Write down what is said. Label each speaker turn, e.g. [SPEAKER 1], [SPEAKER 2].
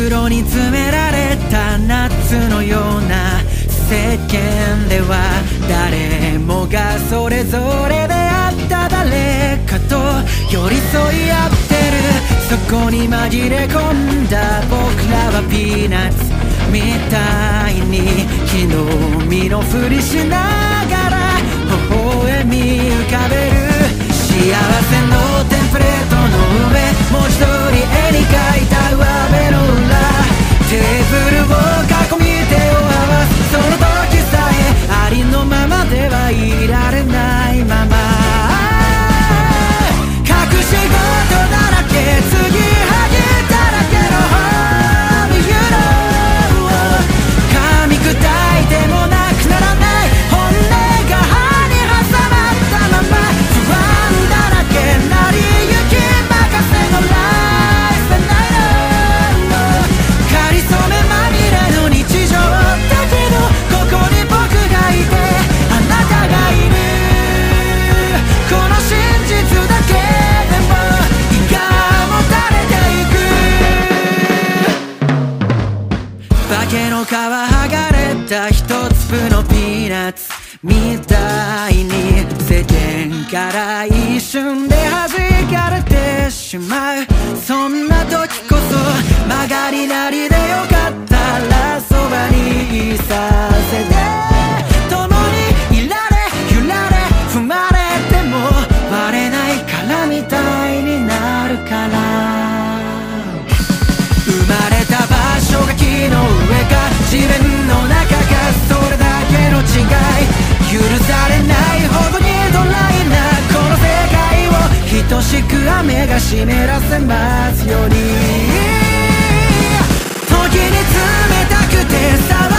[SPEAKER 1] 袋に詰められた夏のような世間では誰もがそれぞれであった誰かと寄り添い合ってるそこに紛れ込んだ僕らはピーナッツみたいに木の実のふりしながら微笑み化けの皮剥がれた一粒のピーナッツ。みたいに世間から一瞬で弾かれてしまう。そんな時こそ曲がりなりで目が湿らせますように。時に冷たくて寒